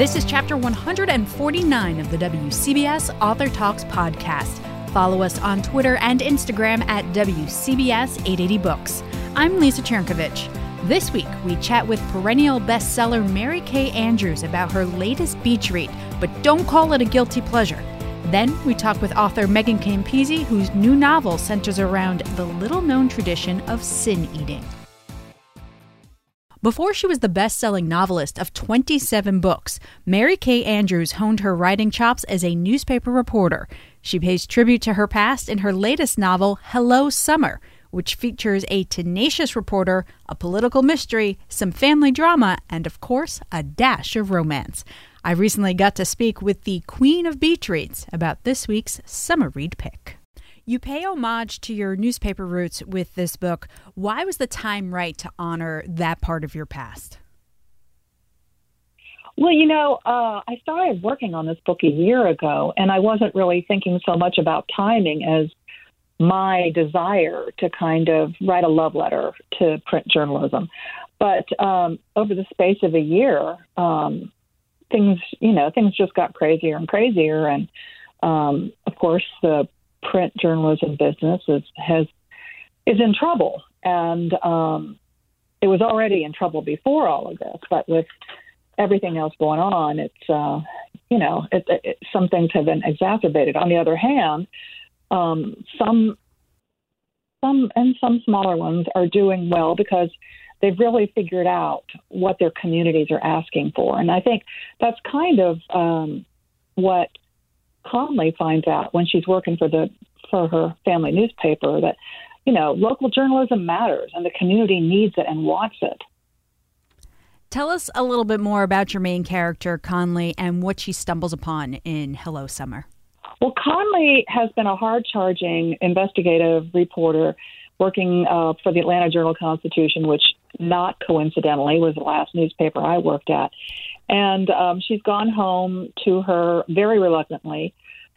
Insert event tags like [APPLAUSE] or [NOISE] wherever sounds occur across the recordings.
This is chapter 149 of the WCBS Author Talks podcast. Follow us on Twitter and Instagram at WCBS 880 Books. I'm Lisa Chernkovich. This week, we chat with perennial bestseller Mary Kay Andrews about her latest beach read, but don't call it a guilty pleasure. Then we talk with author Megan Campisi, whose new novel centers around the little known tradition of sin eating. Before she was the best selling novelist of 27 books, Mary Kay Andrews honed her writing chops as a newspaper reporter. She pays tribute to her past in her latest novel, Hello Summer, which features a tenacious reporter, a political mystery, some family drama, and of course, a dash of romance. I recently got to speak with the Queen of Beach Reads about this week's summer read pick. You pay homage to your newspaper roots with this book. Why was the time right to honor that part of your past? Well, you know, uh, I started working on this book a year ago, and I wasn't really thinking so much about timing as my desire to kind of write a love letter to print journalism. But um, over the space of a year, um, things, you know, things just got crazier and crazier. And um, of course, the print journalism business is has is in trouble, and um, it was already in trouble before all of this. But with everything else going on, it's uh, you know it, it, some things have been exacerbated. On the other hand, um, some some and some smaller ones are doing well because they've really figured out what their communities are asking for, and I think that's kind of um, what Conley finds out when she's working for the for her family newspaper that you know local journalism matters and the community needs it and wants it. Tell us a little bit more about your main character, Conley, and what she stumbles upon in Hello Summer. Well, Conley has been a hard charging investigative reporter working uh, for the Atlanta Journal Constitution, which not coincidentally was the last newspaper I worked at. And um, she's gone home to her very reluctantly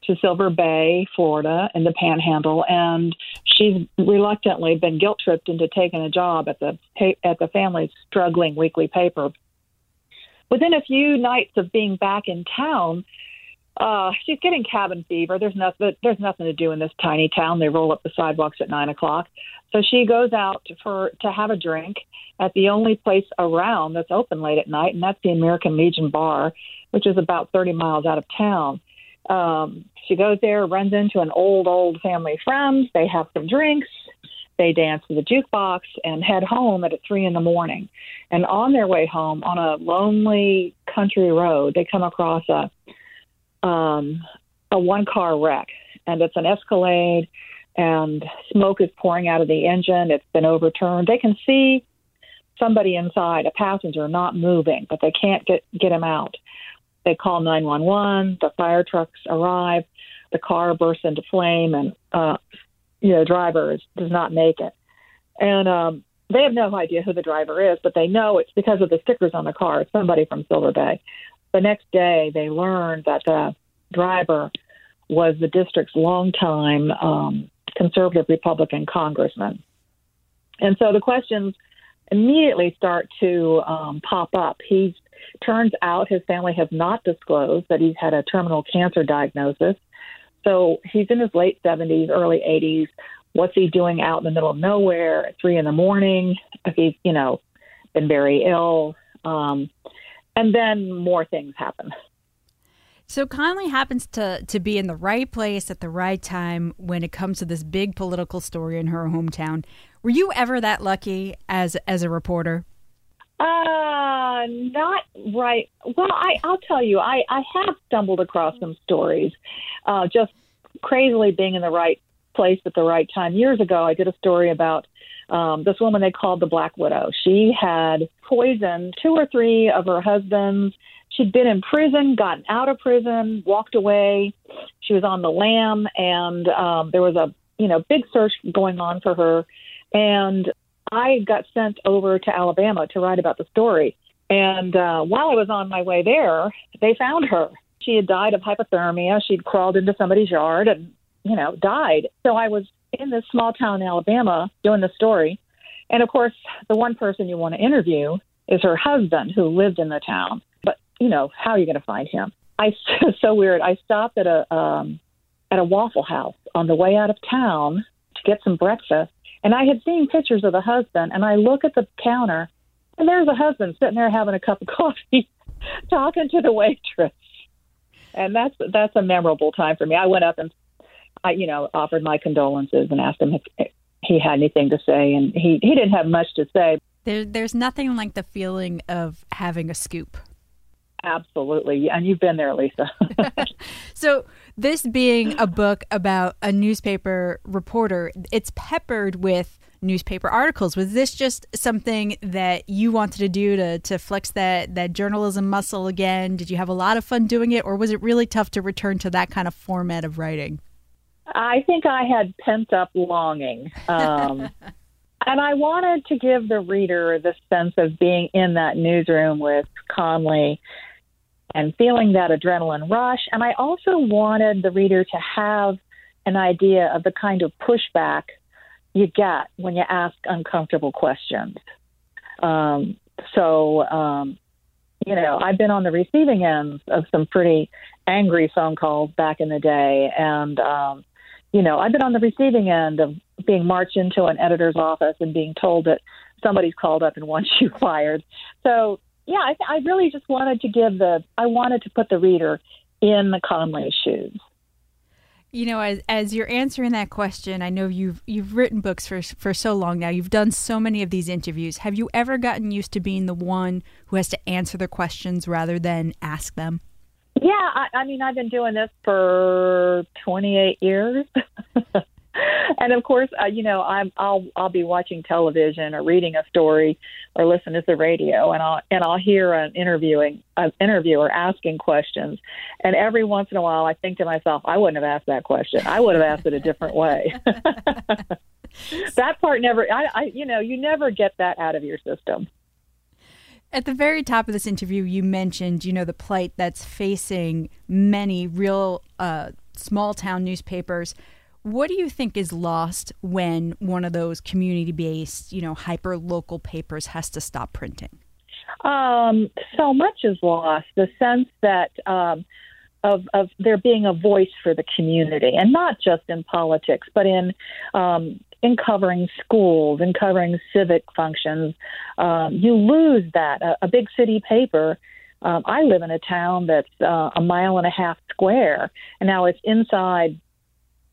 to Silver Bay, Florida, in the Panhandle, and she's reluctantly been guilt tripped into taking a job at the at the family's struggling weekly paper. Within a few nights of being back in town, uh, she's getting cabin fever. There's nothing. There's nothing to do in this tiny town. They roll up the sidewalks at nine o'clock. So she goes out for to have a drink at the only place around that's open late at night, and that's the American Legion Bar, which is about 30 miles out of town. Um, she goes there, runs into an old, old family friend. They have some drinks. They dance to the jukebox and head home at three in the morning. And on their way home, on a lonely country road, they come across a um, a one car wreck, and it's an Escalade, and smoke is pouring out of the engine. It's been overturned. They can see somebody inside, a passenger, not moving, but they can't get get him out. They call 911. The fire trucks arrive. The car bursts into flame, and uh, you know, driver is, does not make it. And um, they have no idea who the driver is, but they know it's because of the stickers on the car. It's somebody from Silver Bay the next day they learned that the driver was the district's longtime um, conservative Republican congressman. And so the questions immediately start to um, pop up. He turns out his family has not disclosed that he's had a terminal cancer diagnosis. So he's in his late 70s, early 80s. What's he doing out in the middle of nowhere at three in the morning? He's, you know, been very ill. Um, and then more things happen. So Conley happens to to be in the right place at the right time when it comes to this big political story in her hometown. Were you ever that lucky as as a reporter? Uh, not right. Well, I I'll tell you, I I have stumbled across some stories, uh, just crazily being in the right place at the right time. Years ago, I did a story about um, this woman they called the Black Widow. She had poisoned two or three of her husbands. She'd been in prison, gotten out of prison, walked away. She was on the lam, and um, there was a you know big search going on for her. And I got sent over to Alabama to write about the story. And uh, while I was on my way there, they found her. She had died of hypothermia. She'd crawled into somebody's yard and you know died. So I was in this small town in Alabama doing the story. And of course, the one person you want to interview is her husband who lived in the town. But you know, how are you going to find him? I [LAUGHS] so weird. I stopped at a um, at a Waffle House on the way out of town to get some breakfast, and I had seen pictures of the husband. And I look at the counter, and there's a husband sitting there having a cup of [LAUGHS] coffee, talking to the waitress. And that's that's a memorable time for me. I went up and I, you know, offered my condolences and asked him if he had anything to say, and he he didn't have much to say. There, there's nothing like the feeling of having a scoop. Absolutely. And you've been there, Lisa. [LAUGHS] so, this being a book about a newspaper reporter, it's peppered with newspaper articles. Was this just something that you wanted to do to, to flex that, that journalism muscle again? Did you have a lot of fun doing it, or was it really tough to return to that kind of format of writing? I think I had pent up longing. Um, [LAUGHS] and I wanted to give the reader the sense of being in that newsroom with Conley and feeling that adrenaline rush. And I also wanted the reader to have an idea of the kind of pushback you get when you ask uncomfortable questions. Um, so, um, you know, I've been on the receiving ends of some pretty angry phone calls back in the day. And, um, you know, I've been on the receiving end of being marched into an editor's office and being told that somebody's called up and [LAUGHS] wants you fired. So, yeah, I, I really just wanted to give the, I wanted to put the reader in the Conley shoes. You know, as as you're answering that question, I know you've you've written books for for so long now. You've done so many of these interviews. Have you ever gotten used to being the one who has to answer the questions rather than ask them? Yeah, I, I mean, I've been doing this for 28 years. [LAUGHS] and of course, uh, you know, I'm I'll I'll be watching television or reading a story or listening to the radio, and I'll and I'll hear an interviewing an interviewer asking questions, and every once in a while, I think to myself, I wouldn't have asked that question. I would have asked it a different way. [LAUGHS] that part never. I, I you know, you never get that out of your system. At the very top of this interview, you mentioned, you know, the plight that's facing many real uh, small town newspapers what do you think is lost when one of those community based, you know, hyper local papers has to stop printing? Um, so much is lost. The sense that um, of, of there being a voice for the community, and not just in politics, but in um, in covering schools, and covering civic functions. Um, you lose that. A, a big city paper. Um, I live in a town that's uh, a mile and a half square, and now it's inside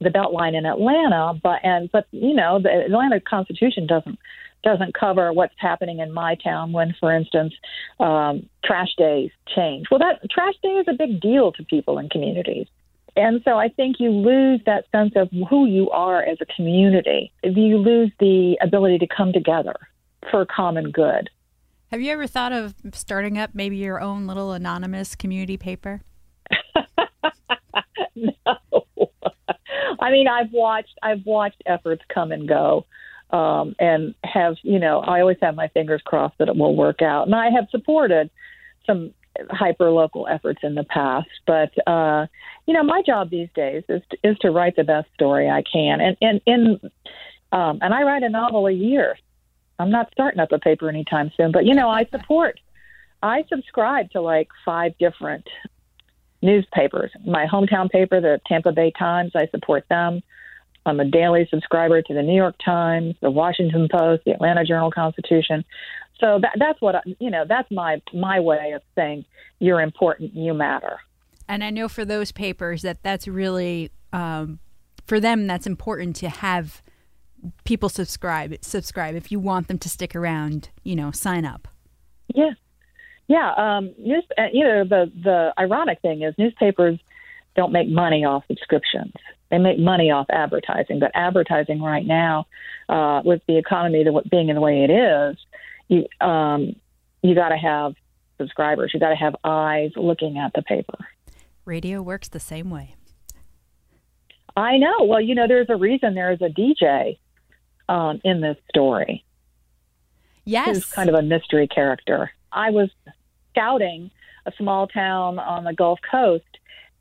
the Beltline in Atlanta, but and but you know the Atlanta Constitution doesn't doesn't cover what's happening in my town when, for instance, um, trash days change. Well, that trash day is a big deal to people in communities. And so I think you lose that sense of who you are as a community. You lose the ability to come together for common good. Have you ever thought of starting up maybe your own little anonymous community paper? [LAUGHS] no. [LAUGHS] I mean, I've watched I've watched efforts come and go, um, and have you know I always have my fingers crossed that it will work out, and I have supported some hyper local efforts in the past, but uh, you know my job these days is to, is to write the best story I can, and and in um, and I write a novel a year. I'm not starting up a paper anytime soon, but you know I support. I subscribe to like five different newspapers. My hometown paper, the Tampa Bay Times, I support them. I'm a daily subscriber to the New York Times, the Washington Post, the Atlanta Journal Constitution. So that, that's what I, you know. That's my my way of saying you're important, you matter. And I know for those papers that that's really um, for them that's important to have people subscribe. Subscribe if you want them to stick around. You know, sign up. Yeah, yeah, um, news, uh, you know the the ironic thing is newspapers don't make money off subscriptions. They make money off advertising, but advertising right now, uh, with the economy the, being in the way it is, you um, you got to have subscribers. You got to have eyes looking at the paper. Radio works the same way. I know. Well, you know, there's a reason there is a DJ um, in this story. Yes, who's kind of a mystery character. I was scouting a small town on the Gulf Coast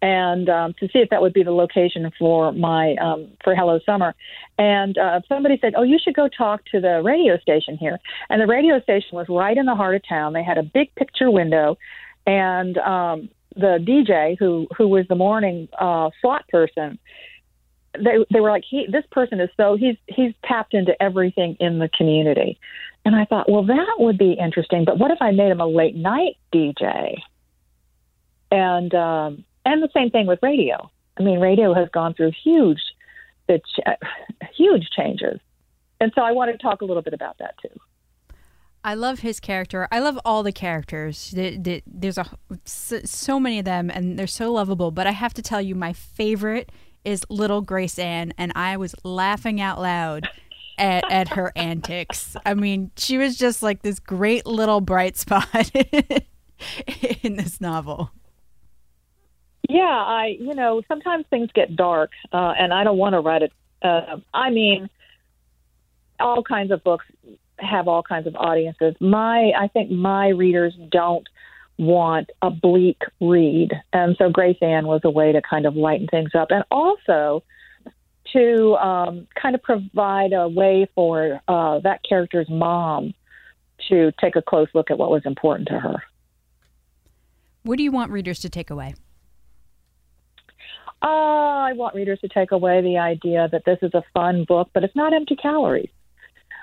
and um, to see if that would be the location for my um, for Hello Summer. And uh, somebody said, "Oh, you should go talk to the radio station here." And the radio station was right in the heart of town. They had a big picture window, and um, the DJ who who was the morning uh, slot person. They they were like he this person is so he's he's tapped into everything in the community, and I thought well that would be interesting. But what if I made him a late night DJ? And um, and the same thing with radio. I mean, radio has gone through huge, [LAUGHS] huge changes, and so I want to talk a little bit about that too. I love his character. I love all the characters. There's a so many of them, and they're so lovable. But I have to tell you, my favorite is Little Grace Ann, and I was laughing out loud at, at her [LAUGHS] antics. I mean, she was just like this great little bright spot [LAUGHS] in this novel. Yeah, I you know sometimes things get dark, uh, and I don't want to write it. Uh, I mean, all kinds of books have all kinds of audiences. My, I think my readers don't want a bleak read, and so Grace Ann was a way to kind of lighten things up, and also to um, kind of provide a way for uh, that character's mom to take a close look at what was important to her. What do you want readers to take away? Uh, I want readers to take away the idea that this is a fun book, but it's not empty calories.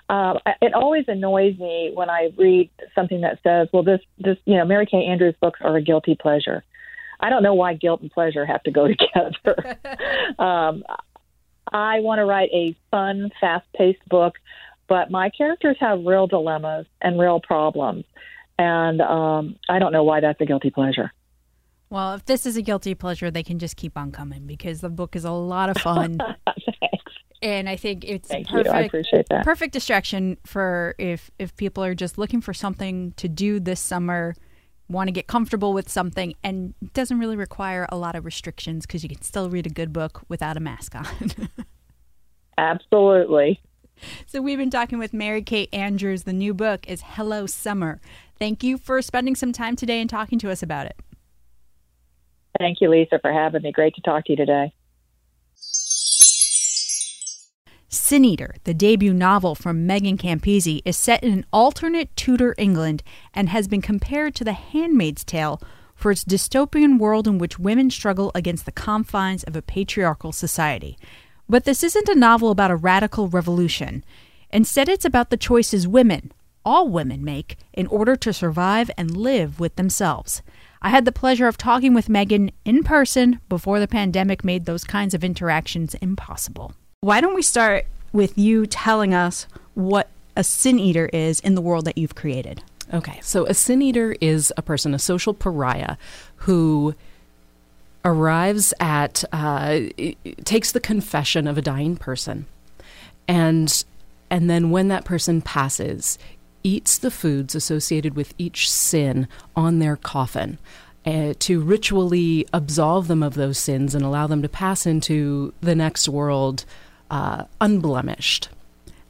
Uh, it always annoys me when I read something that says, "Well, this, this, you know, Mary Kay Andrews books are a guilty pleasure." I don't know why guilt and pleasure have to go [LAUGHS] together. [LAUGHS] um, I want to write a fun, fast-paced book, but my characters have real dilemmas and real problems, and um, I don't know why that's a guilty pleasure. Well, if this is a guilty pleasure, they can just keep on coming because the book is a lot of fun. [LAUGHS] and I think it's Thank perfect. You. I appreciate that. Perfect distraction for if if people are just looking for something to do this summer, want to get comfortable with something, and doesn't really require a lot of restrictions because you can still read a good book without a mask on. [LAUGHS] Absolutely. So we've been talking with Mary Kay Andrews. The new book is Hello Summer. Thank you for spending some time today and talking to us about it. Thank you, Lisa, for having me. Great to talk to you today. Sin Eater, the debut novel from Megan Campisi, is set in an alternate Tudor England and has been compared to The Handmaid's Tale for its dystopian world in which women struggle against the confines of a patriarchal society. But this isn't a novel about a radical revolution. Instead, it's about the choices women, all women, make in order to survive and live with themselves. I had the pleasure of talking with Megan in person before the pandemic made those kinds of interactions impossible. Why don't we start with you telling us what a sin eater is in the world that you've created? Okay, so a sin eater is a person, a social pariah, who arrives at, uh, takes the confession of a dying person, and and then when that person passes, eats the foods associated with each sin on their coffin. Uh, to ritually absolve them of those sins and allow them to pass into the next world uh, unblemished.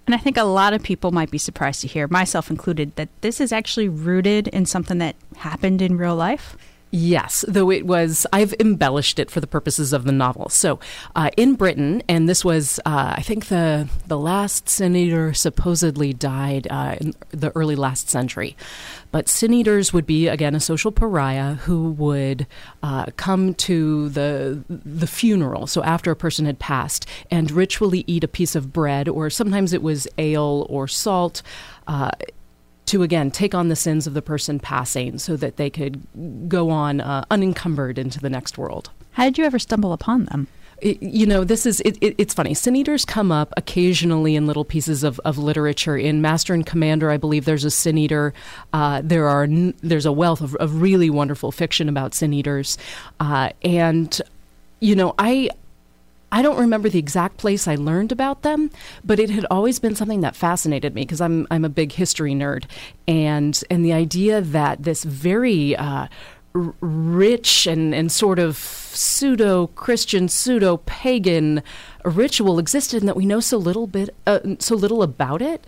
And I think a lot of people might be surprised to hear, myself included, that this is actually rooted in something that happened in real life. Yes, though it was, I've embellished it for the purposes of the novel. So, uh, in Britain, and this was, uh, I think the the last sin eater supposedly died uh, in the early last century, but sin eaters would be again a social pariah who would uh, come to the the funeral. So after a person had passed, and ritually eat a piece of bread, or sometimes it was ale or salt. To again take on the sins of the person passing so that they could go on uh, unencumbered into the next world. How did you ever stumble upon them? It, you know, this is it, it, it's funny. Sin eaters come up occasionally in little pieces of, of literature. In Master and Commander, I believe there's a sin eater. Uh, there are there's a wealth of, of, really wonderful fiction about sin eaters, uh, and you know, I I don't remember the exact place I learned about them, but it had always been something that fascinated me because I'm I'm a big history nerd, and and the idea that this very uh, rich and and sort of pseudo Christian, pseudo pagan ritual existed, and that we know so little bit uh, so little about it,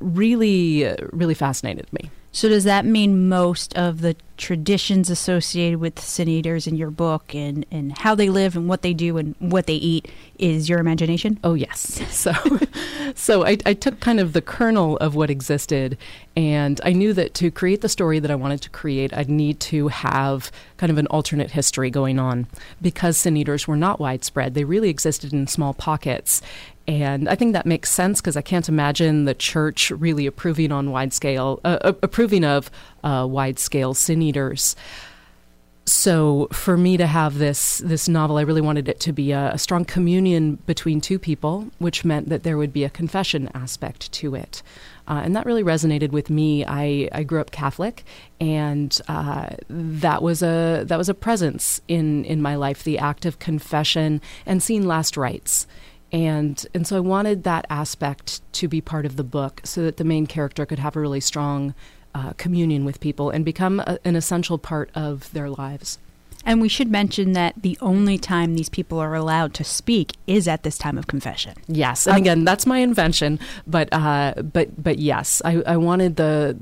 really really fascinated me. So does that mean most of the traditions associated with sin eaters in your book and, and how they live and what they do and what they eat is your imagination? Oh yes. [LAUGHS] So so I, I took kind of the kernel of what existed and I knew that to create the story that I wanted to create, I'd need to have kind of an alternate history going on. Because sin eaters were not widespread, they really existed in small pockets. And I think that makes sense because I can't imagine the church really approving on wide scale, uh, uh, approving of uh, wide scale sin eaters. So for me to have this this novel, I really wanted it to be a, a, strong communion between two people, which meant that there would be a confession aspect to it. Uh, and that really resonated with me. I, I grew up Catholic, and uh, that was a that was a presence in in my life. The act of confession and seeing last rites and and so I wanted that aspect to be part of the book, so that the main character could have a really strong uh, communion with people and become a, an essential part of their lives. And we should mention that the only time these people are allowed to speak is at this time of confession. Yes, and again, that's my invention, but uh, but but yes, I, I wanted the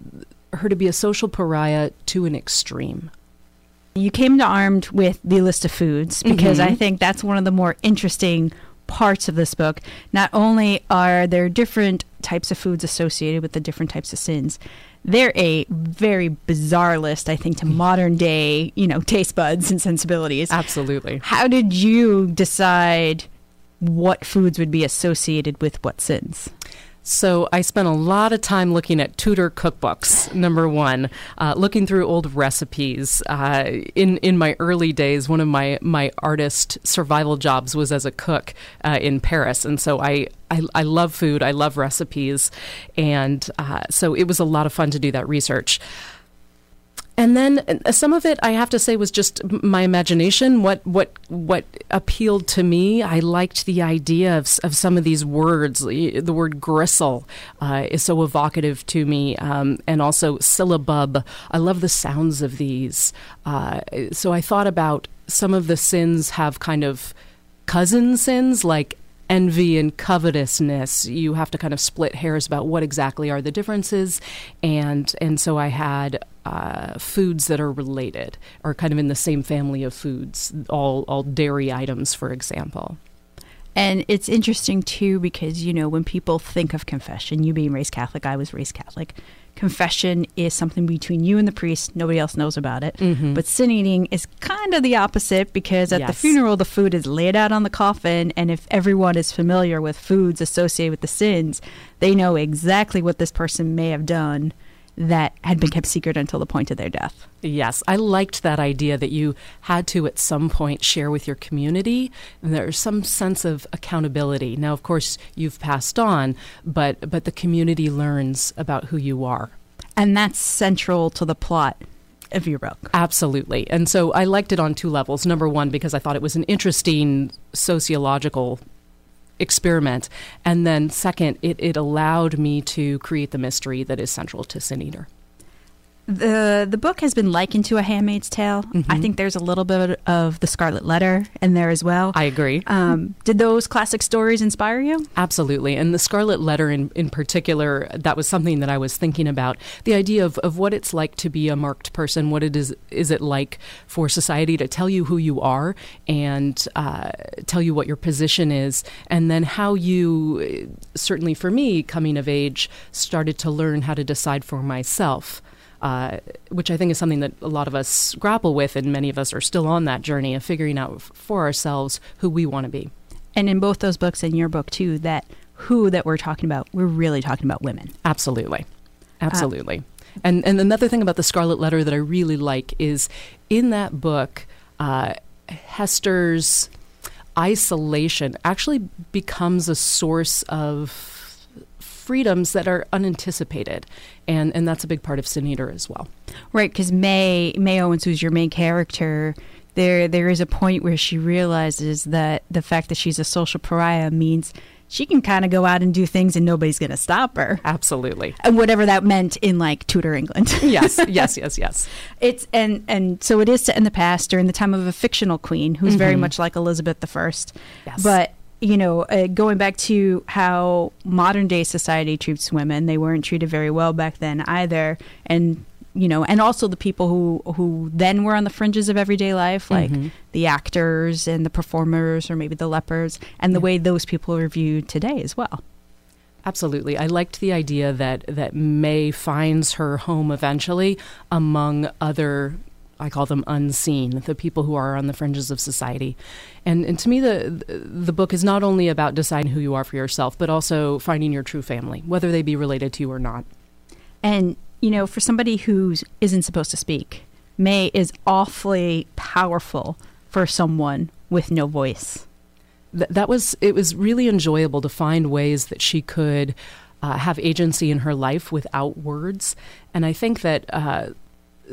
her to be a social pariah to an extreme. You came to armed with the list of foods because mm-hmm. I think that's one of the more interesting parts of this book. Not only are there different types of foods associated with the different types of sins, they're a very bizarre list, I think, to mm. modern day, you know, taste buds and sensibilities. Absolutely. How did you decide what foods would be associated with what sins? So I spent a lot of time looking at Tudor cookbooks. Number one, uh, looking through old recipes. Uh, in in my early days, one of my my artist survival jobs was as a cook uh, in Paris, and so I, I. I, love food. I love recipes, and uh, so it was a lot of fun to do that research. And then uh, some of it, I have to say, was just my imagination. What what what appealed to me, I liked the idea of, of some of these words. The word gristle uh, is so evocative to me, um, and also syllabub. I love the sounds of these. Uh, so I thought about some of the sins have kind of cousin sins like envy and covetousness, you have to kind of split hairs about what exactly are the differences. And and so I had uh, foods that are related or kind of in the same family of foods, all all dairy items, for example. And it's interesting too because you know when people think of confession, you being raised Catholic, I was raised Catholic confession is something between you and the priest. Nobody else knows about it. Mm-hmm. But sin eating is kind of the opposite because at yes. the funeral, the food is laid out on the coffin. And if everyone is familiar with foods associated with the sins, they know exactly what this person may have done that had been kept secret until the point of their death. Yes, I liked that idea that you had to at some point share with your community and there's some sense of accountability. Now of course you've passed on, but but the community learns about who you are. And that's central to the plot of your book. Absolutely. And so I liked it on two levels. Number 1 because I thought it was an interesting sociological experiment. And then, second, it, it allowed me to create the mystery that is central to Sin Eater the the book has been likened to a Handmaid's Tale. Mm-hmm. I think there's a little bit of the Scarlet Letter in there as well. I agree. Um, did those classic stories inspire you? Absolutely, and the Scarlet Letter in in particular, that was something that I was thinking about. The idea of, of what it's like to be a marked person. What it is is it like for society to tell you who you are and uh, tell you what your position is, and then how you certainly for me coming of age started to learn how to decide for myself uh, which I think is something that a lot of us grapple with, and many of us are still on that journey of figuring out for ourselves who we want to be. And in both those books, and your book too, that who that we're talking about, we're really talking about women. Absolutely, absolutely. Uh, and and another thing about the Scarlet Letter that I really like is in that book, uh, Hester's isolation actually becomes a source of freedoms that are unanticipated, and and that's a big part of Sin Eater as well. Right, because May May Owens, who's your main character, there there is a point where she realizes that the fact that she's a social pariah means she can kind of go out and do things and nobody's going to stop her. Absolutely. And whatever that meant in like Tudor England. [LAUGHS] yes, [LAUGHS] yes, yes, yes. It's and and so it is set in the past during the time of a fictional queen who's mm-hmm. very much like Elizabeth I. Yes. But you know, uh, going back to how modern day society treats women, they weren't treated very well back then either. And you know, and also the people who who then were on the fringes of everyday life, like mm-hmm. the actors and the performers, or maybe the lepers, and the yeah. way those people are viewed today as well. Absolutely. I liked the idea that, that May finds her home eventually among other I call them unseen, the people who are on the fringes of society. And, and to me, the, the book is not only about deciding who you are for yourself, but also finding your true family, whether they be related to you or not. And, you know, for somebody who isn't supposed to speak, May is awfully powerful for someone with no voice. Th- that was, it was really enjoyable to find ways that she could. Uh, have agency in her life without words. And I think that uh,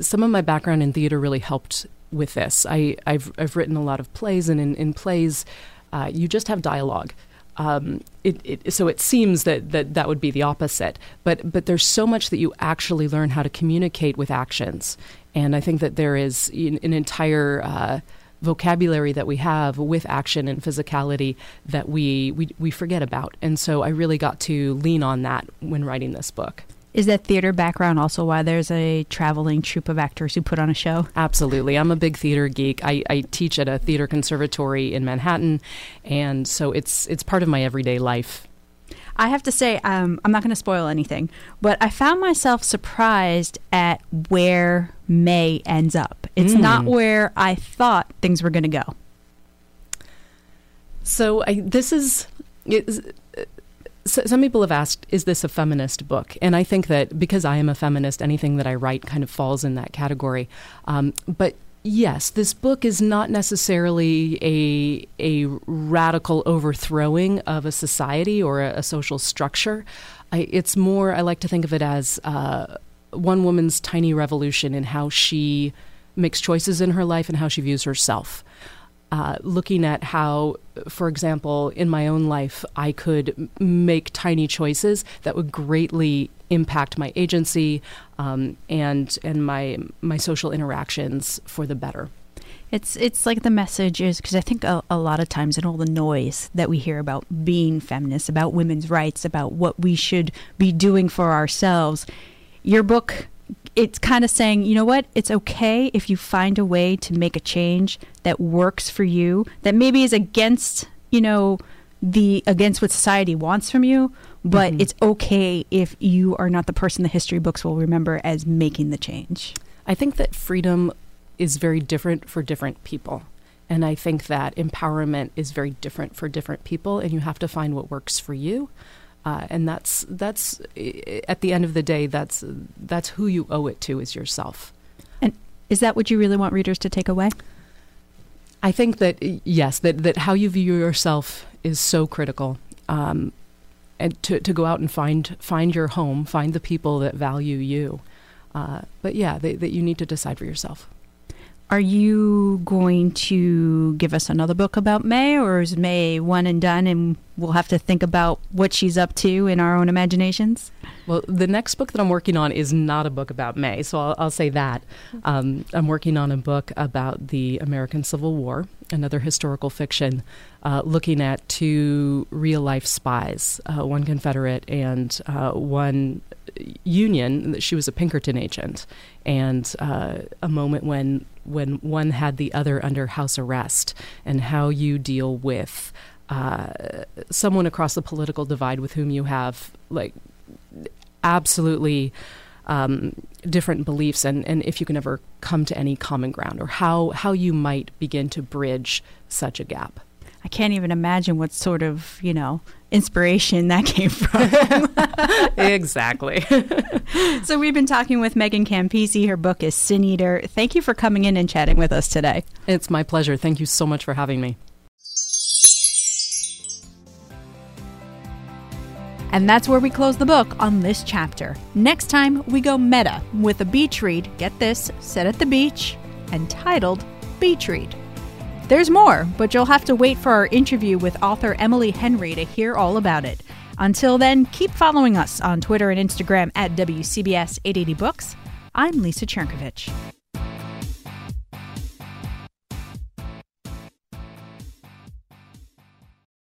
some of my background in theater really helped with this. I, have I've written a lot of plays, and in, in plays, uh, you just have dialogue. Um, it, it, so it seems that, that that would be the opposite, but but there's so much that you actually learn how to communicate with actions, and I think that there is an, entire uh, vocabulary that we have with action and physicality that we, we we forget about, and so I really got to lean on that when writing this book. Is that theater background also why there's a traveling troupe of actors who put on a show? Absolutely. I'm a big theater geek. I, I teach at a theater conservatory in Manhattan, and so it's it's part of my everyday life. I have to say, um, I'm not going to spoil anything, but I found myself surprised at where May ends up. It's mm. not where I thought things were going to go. So I, this is so, some people have asked, is this a feminist book? And I think that because I am a feminist, anything that I write kind of falls in that category. Um, but yes, this book is not necessarily a a radical overthrowing of a society or a, a social structure. I, it's more. I like to think of it as uh, one woman's tiny revolution in how she makes choices in her life and how she views herself uh, looking at how, for example, in my own life, I could make tiny choices that would greatly impact my agency um, and and my my social interactions for the better. It's it's like the message is because I think a, a, lot of times in all the noise that we hear about being feminist, about women's rights, about what we should be doing for ourselves, your book it's kind of saying, you know what? It's okay if you find a way to make a change that works for you, that maybe is against, you know, the against what society wants from you, but mm-hmm. it's okay if you are not the person the history books will remember as making the change. I think that freedom is very different for different people. And I think that empowerment is very different for different people, and you have to find what works for you. Uh, and that's that's at the end of the day, that's that's who you owe it to is yourself. And is that what you really want readers to take away? I think that yes, that that how you view yourself is so critical. Um, and to, to go out and find find your home, find the people that value you. Uh, but yeah, they, that you need to decide for yourself. Are you going to give us another book about May, or is May one and done, and we'll have to think about what she's up to in our own imaginations? Well, the next book that I'm working on is not a book about May, so I'll, I'll say that. Um, I'm working on a book about the American Civil War, another historical fiction, uh, looking at two real life spies, uh, one Confederate and uh, one Union. She was a Pinkerton agent, and uh, a moment when when one had the other under house arrest, and how you deal with uh, someone across the political divide with whom you have like absolutely um, different beliefs, and, and if you can ever come to any common ground, or how how you might begin to bridge such a gap. I can't even imagine what sort of, you know, inspiration that [LAUGHS] came from. [LAUGHS] exactly. [LAUGHS] so we've been talking with Megan Campisi. Her book is Sin Eater. Thank you for coming in and chatting with us today. It's my pleasure. Thank you so much for having me. And that's where we close the book on this chapter. Next time, we go meta with a beach read, get this, set at the beach, and titled Beach Read. There's more, but you'll have to wait for our interview with author Emily Henry to hear all about it. Until then, keep following us on Twitter and Instagram at WCBS 880 Books. I'm Lisa Chernkovich.